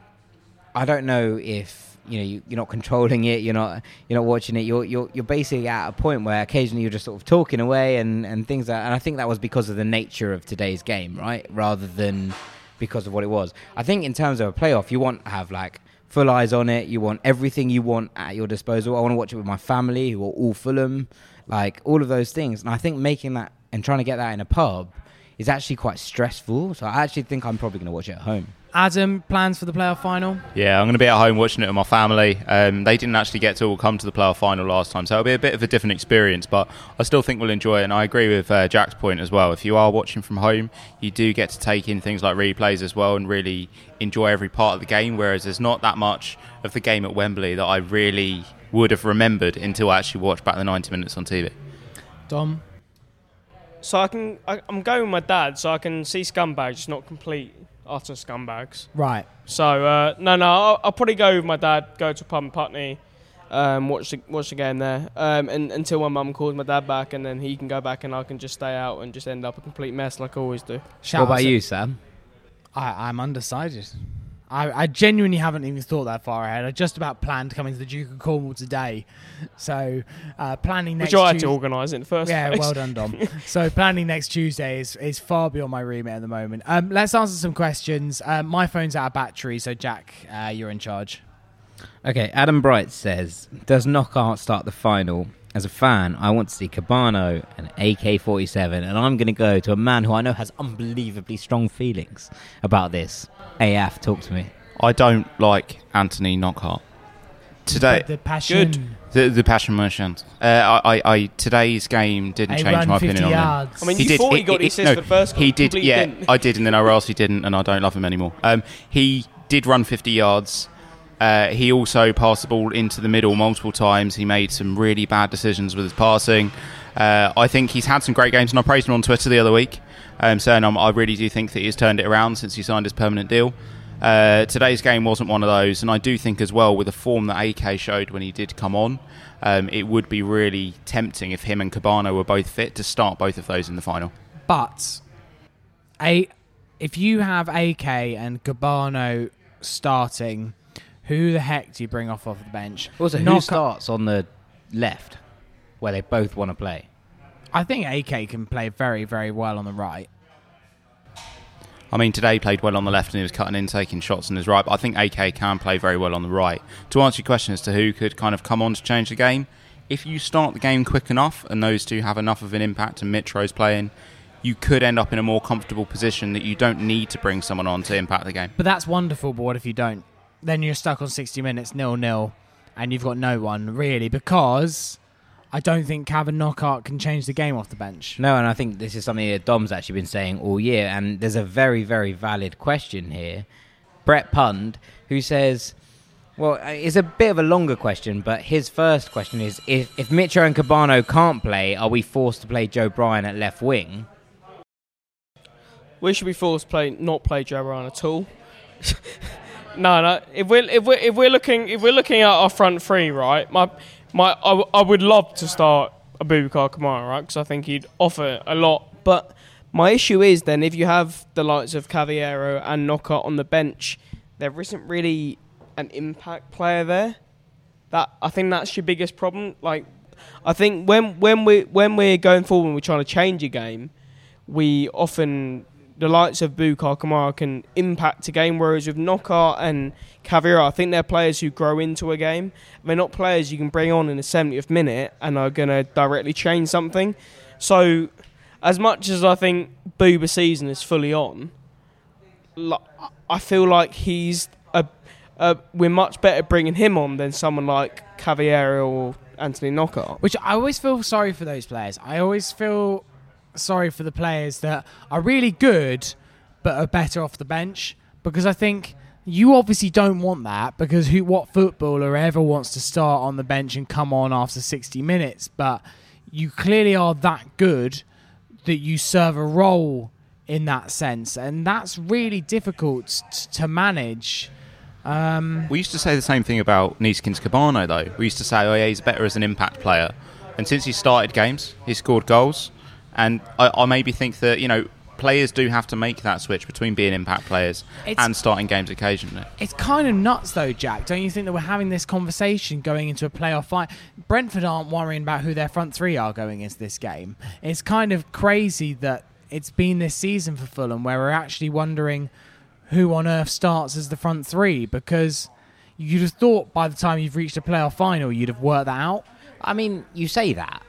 D: I don't know if you know you, you're not controlling it, you're not you're not watching it. You're you're you're basically at a point where occasionally you're just sort of talking away and and things. And I think that was because of the nature of today's game, right? Rather than because of what it was. I think in terms of a playoff, you want to have like full eyes on it. You want everything you want at your disposal. I want to watch it with my family, who are all Fulham, like all of those things. And I think making that and trying to get that in a pub is actually quite stressful. So I actually think I'm probably going to watch it at home.
B: Adam plans for the playoff final.
C: Yeah, I'm going to be at home watching it with my family. Um, they didn't actually get to all come to the playoff final last time, so it'll be a bit of a different experience. But I still think we'll enjoy it, and I agree with uh, Jack's point as well. If you are watching from home, you do get to take in things like replays as well, and really enjoy every part of the game. Whereas there's not that much of the game at Wembley that I really would have remembered until I actually watched back the 90 minutes on TV.
B: Dom.
E: so I can I, I'm going with my dad, so I can see scumbags, not complete utter scumbags.
B: Right.
E: So uh, no, no, I'll, I'll probably go with my dad. Go to a pub in Putney, um, watch the watch the game there, um, and until my mum calls my dad back, and then he can go back, and I can just stay out and just end up a complete mess like I always do.
B: Shout
D: what about
B: out to-
D: you, Sam?
B: I, I'm undecided. I, I genuinely haven't even thought that far ahead. I just about planned coming to the Duke of Cornwall today, so uh, planning next.
E: Which I had to organise in the first
B: yeah,
E: place.
B: well done, Dom. so planning next Tuesday is, is far beyond my remit at the moment. Um, let's answer some questions. Um, my phone's out of battery, so Jack, uh, you're in charge.
D: Okay, Adam Bright says, "Does Knockaert start the final? As a fan, I want to see Kebano and AK 47, and I'm going to go to a man who I know has unbelievably strong feelings about this. AF, talk to me.
C: I don't like Anthony Knockaert. Today,
B: But the passion.
E: Good.
C: the, the passion merchant. Uh, I, I, I, today's game didn't
B: They
C: change my
B: 50
C: opinion on him.
E: I mean, you thought he got the assist
C: no,
E: for the first goal,
C: He did, yeah,
E: didn't.
C: I did, and then I realised he didn't, and I don't love him anymore. Um, he did run 50 yards. Uh, he also passed the ball into the middle multiple times. He made some really bad decisions with his passing. Uh, I think he's had some great games, and I praised him on Twitter the other week, um, saying um, I really do think that he's turned it around since he signed his permanent deal. Uh, today's game wasn't one of those, and I do think as well with the form that AK showed when he did come on, um, it would be really tempting if him and Kebano were both fit to start both of those in the final.
B: But a if you have AK and Kebano starting, who the heck do you bring off of the bench?
D: Also, who
B: Knock-
D: starts on the left where they both want to play?
B: I think AK can play very, very well on the right.
C: I mean, today he played well on the left and he was cutting in, taking shots on his right. But I think AK can play very well on the right. To answer your question as to who could kind of come on to change the game, if you start the game quick enough and those two have enough of an impact and Mitro's playing, you could end up in a more comfortable position that you don't need to bring someone on to impact the game.
B: But that's wonderful, but what if you don't? Then you're stuck on 60 minutes, nil nil, and you've got no one, really, because I don't think Cavan Knockaert can change the game off the bench.
D: No, and I think this is something that Dom's actually been saying all year, and there's a very, very valid question here. Brett Pund, who says, well, uh, it's a bit of a longer question, but his first question is if, if Mitro and Kebano can't play, are we forced to play Joe Bryan at left wing?
E: We should be forced to play not play Joe Bryan at all. no, no. If we're if we're if we're looking if we're looking at our front three, right? My my I, w- I would love to start a Aboubakar Kamara, right? Because I think he'd offer a lot. But my issue is then if you have the likes of Cavaleiro and Knockaert on the bench, there isn't really an impact player there. That I think that's your biggest problem. Like, I think when when we when we're going forward and we're trying to change a game, we often the likes of Bukar Kamara can impact a game, whereas with Knockaert and Cavaleiro, I think they're players who grow into a game. They're not players you can bring on in the 70th minute and are going to directly change something. So, as much as I think Booba season is fully on, I feel like he's a, a we're much better bringing him on than someone like Cavaleiro or Anthony Knockaert.
B: Which I always feel sorry for those players. I always feel sorry for the players that are really good but are better off the bench because I think you obviously don't want that because who what footballer ever wants to start on the bench and come on after 60 minutes but you clearly are that good that you serve a role in that sense and that's really difficult t- to manage um,
C: We used to say the same thing about Neeskens Kebano, though. We used to say, oh, yeah, he's better as an impact player. And since he started games, he scored goals. And I, I maybe think that, you know, players do have to make that switch between being impact players
B: It's-
C: and starting games occasionally.
B: It's kind of nuts, though, Jack. Don't you think that we're having this conversation going into a playoff fight? Brentford aren't worrying about who their front three are going into this game. It's kind of crazy that it's been this season for Fulham where we're actually wondering who on earth starts as the front three because you'd have thought by the time you've reached a playoff final you'd have worked that out.
D: I mean, you say that,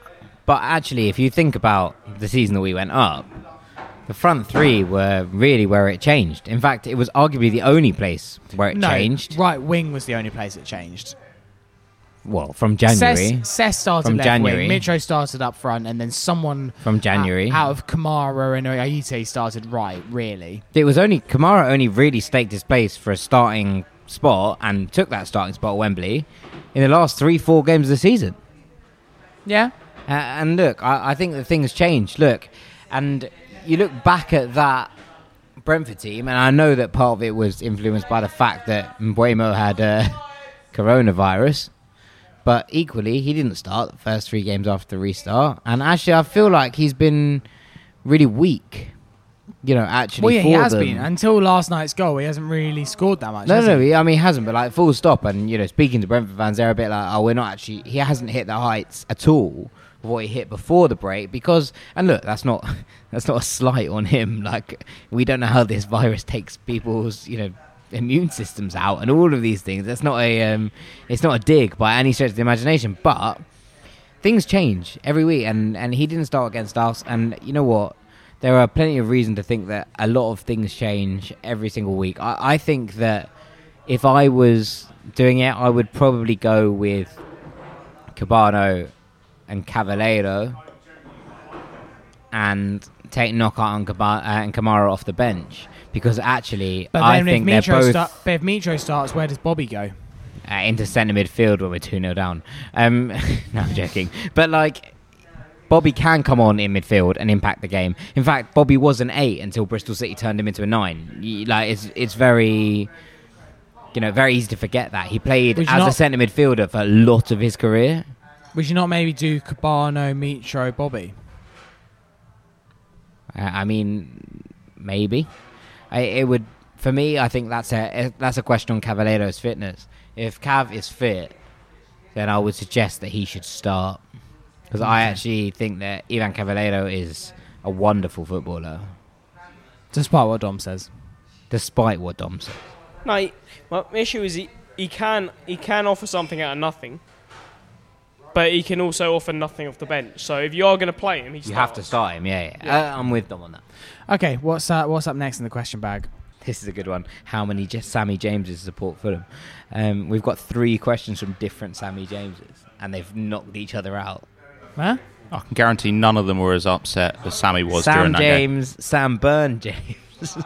D: but actually, if you think about the season that we went up, the front three were really where it changed. In fact, it was arguably the only place where it
B: no,
D: changed.
B: right wing was the only place it changed.
D: Well, from January.
B: Cess started
D: From
B: left
D: January.
B: wing. Mitro started up front, and then someone
D: From January.
B: out, out of Kamara and Ayite started right. Really,
D: It was only Kamara only really staked his place for a starting spot and took that starting spot at Wembley in the last three, four games of the season.
B: yeah.
D: Uh, and look, I, I think the things changed. Look, and you look back at that Brentford team, and I know that part of it was influenced by the fact that Mbeumo had uh, coronavirus. But equally, he didn't start the first three games after the restart. And actually, I feel like he's been really weak. You know, actually,
B: Well, yeah, he has
D: them.
B: been until last night's goal. He hasn't really scored that much.
D: No, no,
B: he?
D: I mean, he hasn't, but like full stop. And you know, speaking to Brentford fans, they're a bit like, oh, we're not actually. He hasn't hit the heights at all what he hit before the break because. And look, that's not that's not a slight on him. Like we don't know how this virus takes people's you know immune systems out and all of these things. That's not a um, it's not a dig by any stretch of the imagination. But things change every week, and and he didn't start against us. And you know what? There are plenty of reason to think that a lot of things change every single week. I, I think that if I was doing it, I would probably go with Kebano and Cavaleiro and take Knockaert Kaba- uh, and Kamara off the bench because actually
B: But
D: I
B: if
D: think they're both
B: start, if Mitro starts, where does Bobby go?
D: uh, into centre midfield when we're 2 0 down. Um, no, I'm joking. But like, Bobby can come on in midfield and impact the game. In fact, Bobby was an 8 until Bristol City turned him into a 9. Like, it's, it's very. You know, very easy to forget that. He played as
B: you
D: a centre midfielder for a lot of his career.
B: Would you not maybe do Kebano, Mitro, Bobby?
D: Uh, I mean, maybe. I, it would for me. I think that's a that's a question on Cavaleiro's fitness. If Cav is fit, then I would suggest that he should start because I actually think that Ivan Cavaleiro is a wonderful footballer,
B: Despite what Dom says.
D: despite what Dom says.
E: No, he- my issue is he, he can he can offer something out of nothing, but he can also offer nothing off the bench. So if you are going to play him, he
D: You have to start him. Yeah, yeah. Uh, I'm with them on that.
B: Okay, what's uh, what's up next in the question bag?
D: This is a good one. How many just Sammy Jameses support Fulham? Um, we've got three questions from different Sammy Jameses, and they've knocked each other out.
B: Huh?
C: I can guarantee none of them were as upset as Sammy was during
D: Sam
C: that game.
D: James, Sam Burn James.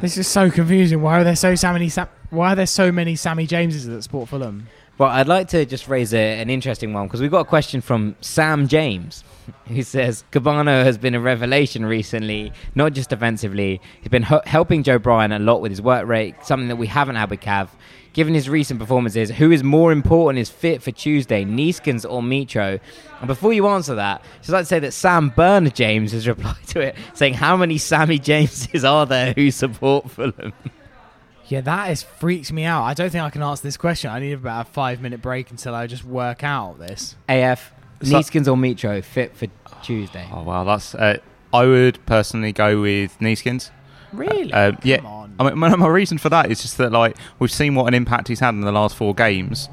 B: This is so confusing. Why are there so many? Sam- why are there so many Sammy Jameses that support Fulham?
D: Well, I'd like to just raise a, an interesting one because we've got a question from Sam James, who says Kebano has been a revelation recently, not just defensively. He's been helping Joe Bryan a lot with his work rate, something that we haven't had with Cav. Given his recent performances, who is more important is fit for Tuesday, Neeskens or Mitro? And before you answer that, just like to say that Sam Bernard James has replied to it, saying, "How many Sammy Jameses are there who support Fulham?"
B: Yeah, that is freaks me out. I don't think I can answer this question. I need about a five minute break until I just work out this.
D: AF,
C: So-
D: Neeskens or Mitro fit for Tuesday?
C: Oh wow, that's. Uh, I would personally go with Neeskens.
B: Really?
C: Uh, yeah.
B: Come on.
C: I mean, my, my reason for that is just that like we've seen what an impact he's had in the last four games.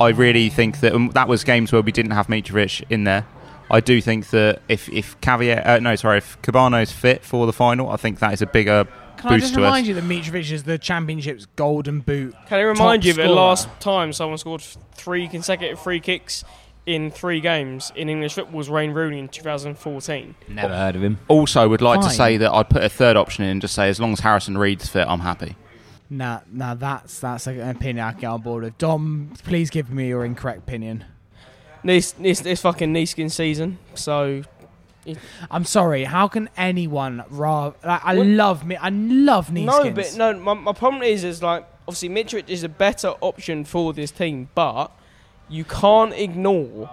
C: I really think that um, that was games where we didn't have Mitrovic in there. I do think that if if Cavier, uh, no, sorry, if Kebano's fit for the final, I think that is a bigger
B: Can I
C: boost
B: just
C: to
B: remind
C: us.
B: you that Mitrovic is the championship's golden boot?
E: Can I remind
B: top
E: you that
B: scorer?
E: last time someone scored three consecutive free kicks in three games in English football was Wayne Rooney in 2014?
D: Never heard of him.
C: Also, would like to say that I'd put a third option in and just say as long as Harrison Reed's fit, I'm happy.
B: Nah, nah, that's that's an opinion I can get on board with. Dom, please give me your incorrect opinion.
E: This this this fucking Neeskin season. So
B: I'm sorry. How can anyone rather? Like, I
E: What?
B: love me. I love Neeskens.
E: no, but no. My, my problem is is like obviously Mitrovic is a better option for this team, but you can't ignore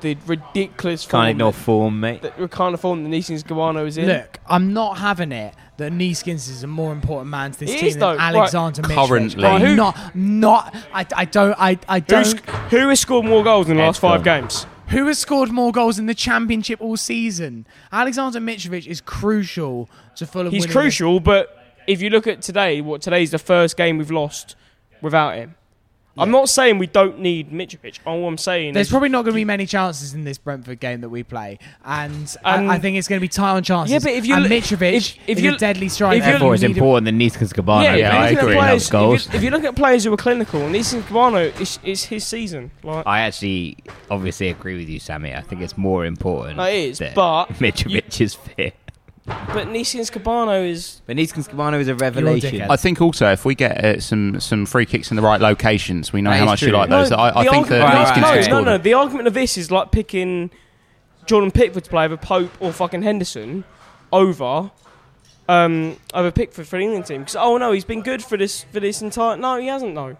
E: the ridiculous form
D: Can't ignore
E: that,
D: form, mate.
E: the kind of form that Neeskens Kebano is in.
B: Look, I'm not having it that Neeskens is a more important man to this
E: He
B: team
E: is,
B: than
E: though. Right.
B: Alexander Mitrovic.
C: Currently.
E: Right, who-
B: not, not. I, I don't. I, I don't.
E: who has scored more goals in the
D: Ed
E: last five
D: Gordon.
E: games?
B: Who has scored more goals in the championship all season? Alexander Mitrovic is crucial to Fulham.
E: He's
B: winning
E: crucial, but if you look at today, what today's the first game we've lost without him. I'm not saying we don't need Mitrovic. All I'm saying
B: There's
E: is
B: probably not going to be many chances in this Brentford game that we play, and
E: And-
B: I, I think it's going to be tight on chances.
E: Yeah, but if you
B: and
E: look-
B: Mitrovic
E: if- if you-
B: a deadly striker,
E: if you-
D: Therefore, it's
B: You need a-
D: important than Neeskens Kebano
E: yeah,
C: yeah,
E: if
C: I
E: you look at
C: agree.
E: players-
D: goals.
E: If you, if you look at players who are clinical, and Neeskens Kebano, it's, it's his season. Like,
D: I actually obviously agree with you, Sammy. I think it's more important.
E: No, it is,
D: that
E: but
D: Mitrovic is fit.
E: But Neeskens Kebano is
D: But Neeskens Kebano is a revelation.
C: I think also if we get uh, some some free kicks in the right locations, we know
D: That
C: how
D: is
C: much you
D: true.
C: like those. I, I
E: the
C: think that
E: argument-
D: Right,
C: Neeskens
D: right,
E: no,
C: can
D: right.
C: score
E: no, no. The argument of this is like picking Jordan Pickford to play over Pope or fucking Henderson over um, over Pickford for the England team. Because oh no, he's been good for this for this entire. No, he hasn't though,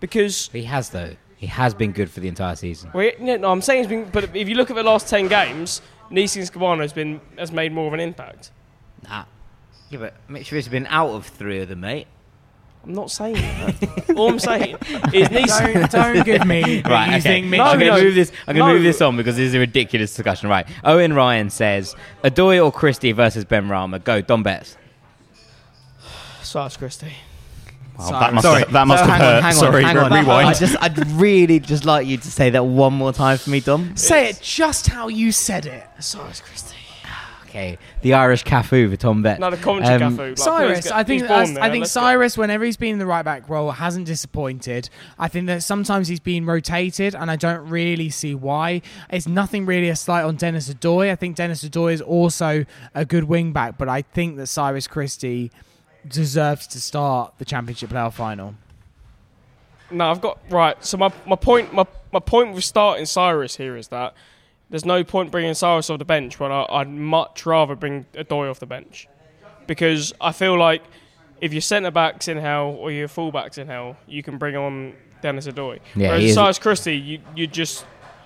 E: because.
D: he has though. He has been good for the entire season.
E: Well, yeah, no, I'm saying he's been, but if you look at the last ten games, Neeskens Kebano has been has made more of an impact.
D: Nah. Yeah, but Mitrovic's been out of three of them, mate.
E: I'm not saying that. All I'm saying is Neeson.
B: Don't, don't give me that
D: Right,
B: you
D: okay.
B: think
E: No,
D: I'm going to
E: no.
D: move this. I'm going to
E: No.
D: move this on because this is a ridiculous discussion. Right. Owen Ryan says, "Odoi or Christie versus Ben Rama? Go, Dom Betts."
E: Sarge Christie.
C: Wow, that must
D: Sorry,
C: have, that must
D: so
C: have
D: hang on,
C: hurt.
D: hang on,
C: Sorry,
D: hang on.
C: rewind.
D: I just, I'd really just like you to say that one more time for me, Dom.
B: Say it just how you said it.
E: Cyrus Christie.
D: Okay, the Irish Cafu for Tom Bet.
E: No, the commentary
D: Um,
E: Cafu. Like,
B: Cyrus,
E: get-
B: I think
E: he's
B: I,
E: there,
B: I think
E: let's get-
B: Cyrus, whenever he's been in the right back role, hasn't disappointed. I think that sometimes he's been rotated, and I don't really see why. It's nothing really a slight on Denis Odoi. I think Denis Odoi is also a good wing back, but I think that Cyrus Christie deserves to start the Championship playoff final.
E: No, I've got right. So my, my point my, my point with starting Cyrus here is that there's no point bringing Cyrus off the bench when I, I'd much rather bring Odoi off the bench because I feel like if your centre backs in hell or your full backs in hell, you can bring on Denis Odoi.
D: Yeah,
E: Whereas
D: he is-
E: Cyrus Christie, you you just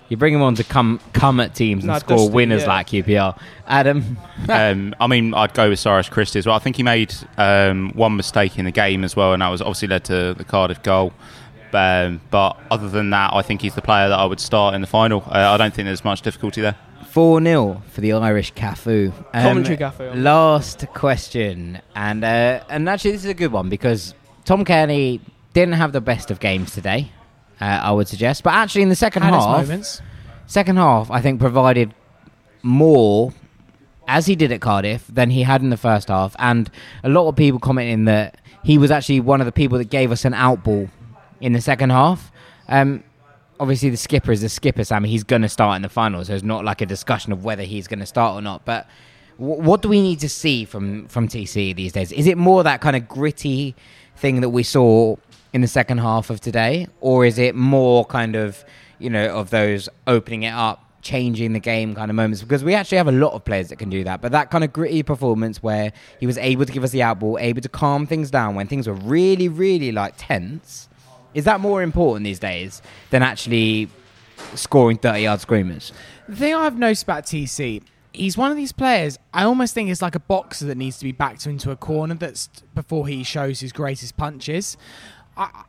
D: You bring him on to come come at teams and
E: No,
D: score
E: Dusty,
D: winners
E: yeah.
D: like QPR. Adam,
C: um, I mean, I'd go with Cyrus Christie as well. I think he made um, one mistake in the game as well, and that was obviously led to the Cardiff goal. Um, but other than that, I think he's the player that I would start in the final. Uh, I don't think there's much difficulty there.
D: 4 0 for the Irish Cafu. Um,
E: Commentary Cafu.
D: Last question. And uh, and actually, this is a good one because Tom Cairney didn't have the best of games today, uh, I would suggest. But actually, in the second
B: Had
D: half,
B: moments.
D: second half, I think provided more as he did at Cardiff than he had in the first half. And a lot of people commenting that he was actually one of the people that gave us an outball in the second half. Um, obviously, the skipper is the skipper, Sammy. He's going to start in the final, so it's not like a discussion of whether he's going to start or not. But w- what do we need to see from, from TC these days? Is it more that kind of gritty thing that we saw in the second half of today, or is it more kind of, you know, of those opening it up? changing the game kind of moments because we actually have a lot of players that can do that. But that kind of gritty performance where he was able to give us the outball, able to calm things down when things were really, really like tense, is that more important these days than actually scoring 30 yard screamers?
B: The thing I've noticed about TC, he's one of these players. I almost think it's like a boxer that needs to be backed into a corner that's before he shows his greatest punches. I,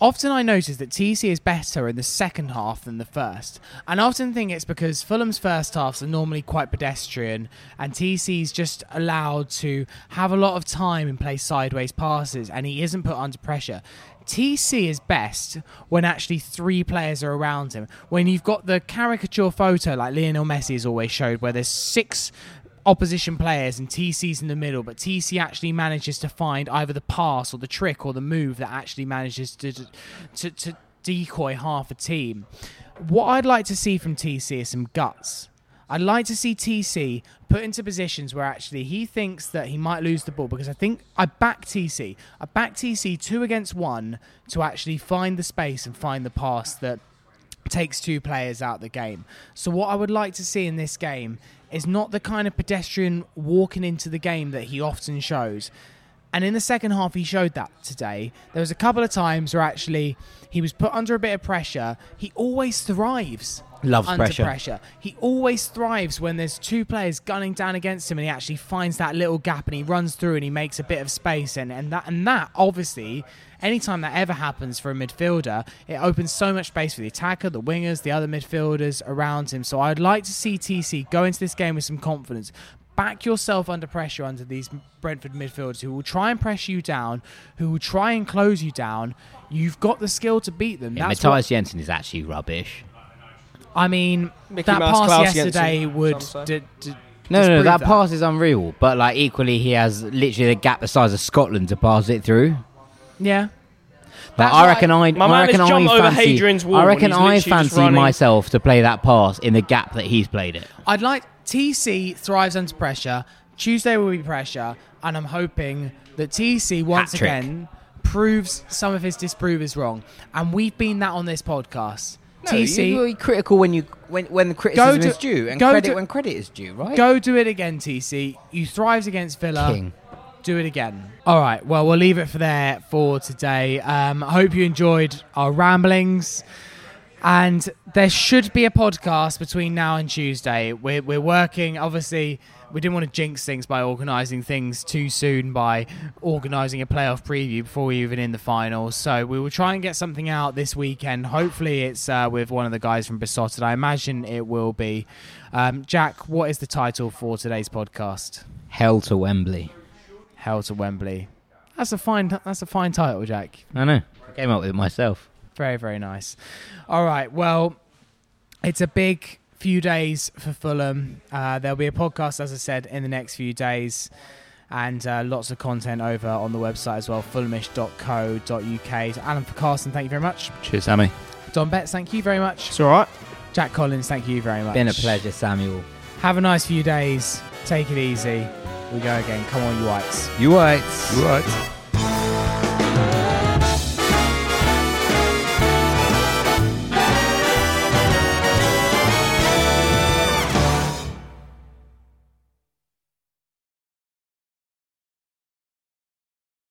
B: often I notice that TC is better in the second half than the first, and I often think it's because Fulham's first halves are normally quite pedestrian, and TC's just allowed to have a lot of time and play sideways passes, and he isn't put under pressure. TC is best when actually three players are around him. When you've got the caricature photo like Lionel Messi has always showed, where there's six opposition players and TC's in the middle, but TC actually manages to find either the pass or the trick or the move that actually manages to to, to decoy half a team. What I'd like to see from TC is some guts. I'd like to see TC put into positions where actually he thinks that he might lose the ball because I think I back TC. I back TC two against one to actually find the space and find the pass that takes two players out of the game. So what I would like to see in this game is not the kind of pedestrian walking into the game that he often shows. And in the second half, he showed that today. There was a couple of times where actually he was put under a bit of pressure. He always thrives
D: Loves
B: under
D: pressure.
B: pressure. He always thrives when there's two players gunning down against him, and he actually finds that little gap and he runs through and he makes a bit of space. And, and that and that obviously, anytime that ever happens for a midfielder, it opens so much space for the attacker, the wingers, the other midfielders around him. So I'd like to see TC go into this game with some confidence. Back yourself under pressure under these Brentford midfielders who will try and press you down, who will try and close you down. You've got the skill to beat them.
D: Yeah, Matthias
B: what,
D: Jensen is actually rubbish.
B: I mean,
E: Mickey
B: that
E: Mouse
B: pass
E: Klaus
B: yesterday
E: Jensen,
B: would.
E: some
B: D- d-
D: No, no, no,
B: disprove
D: that, pass is unreal. But like equally, he has literally the gap the size of Scotland to pass it through.
B: Yeah. But
D: I
B: why-
D: reckon I,
E: My
D: I
E: man
D: reckon
E: has jumped
D: I
E: over
D: fancy,
E: Hadrian's Wall
D: I
E: and
D: reckon
E: he's
D: I
E: literally just
D: fancy
E: running-
D: myself to play that pass in the gap that he's played it.
B: I'd like TC thrives under pressure. Tuesday will be pressure, and I'm hoping that TC once
D: Hat-trick.
B: again proves some of his disprovers wrong. And we've been that on this podcast.
D: No,
B: TC,
D: you, you're critical when you when when the criticism
B: to-
D: is due and
B: go
D: credit
B: to-
D: when credit is due, right?
B: go do it again, TC. You thrives against Villa.
D: King.
B: Do it again. All right. Well, we'll leave it for there for today. Um, I hope you enjoyed our ramblings. And there should be a podcast between now and Tuesday. We're, we're working, obviously, we didn't want to jinx things by organising things too soon by organising a playoff preview before we even in the finals. So we will try and get something out this weekend. Hopefully, it's uh, with one of the guys from Besotted. I imagine it will be. Um, Jack, what is the title for today's podcast?
D: Hell to Wembley.
B: Hell to Wembley. That's a fine. That's a fine title, Jack.
D: I know. I came up with it myself.
B: Very, very nice. All right. Well, it's a big few days for Fulham. Uh, there'll be a podcast, as I said, in the next few days, and uh, lots of content over on the website as well, fulhamish.co.uk. So Alan for Carson, thank you very much.
C: Cheers, Sammy.
B: Dom Betts, thank you very much.
E: It's all right.
B: Jack Collins, thank you very much.
D: Been a pleasure, Samuel.
B: Have a nice few days. Take it easy. We go again. Come on, you whites.
D: You whites.
C: Right.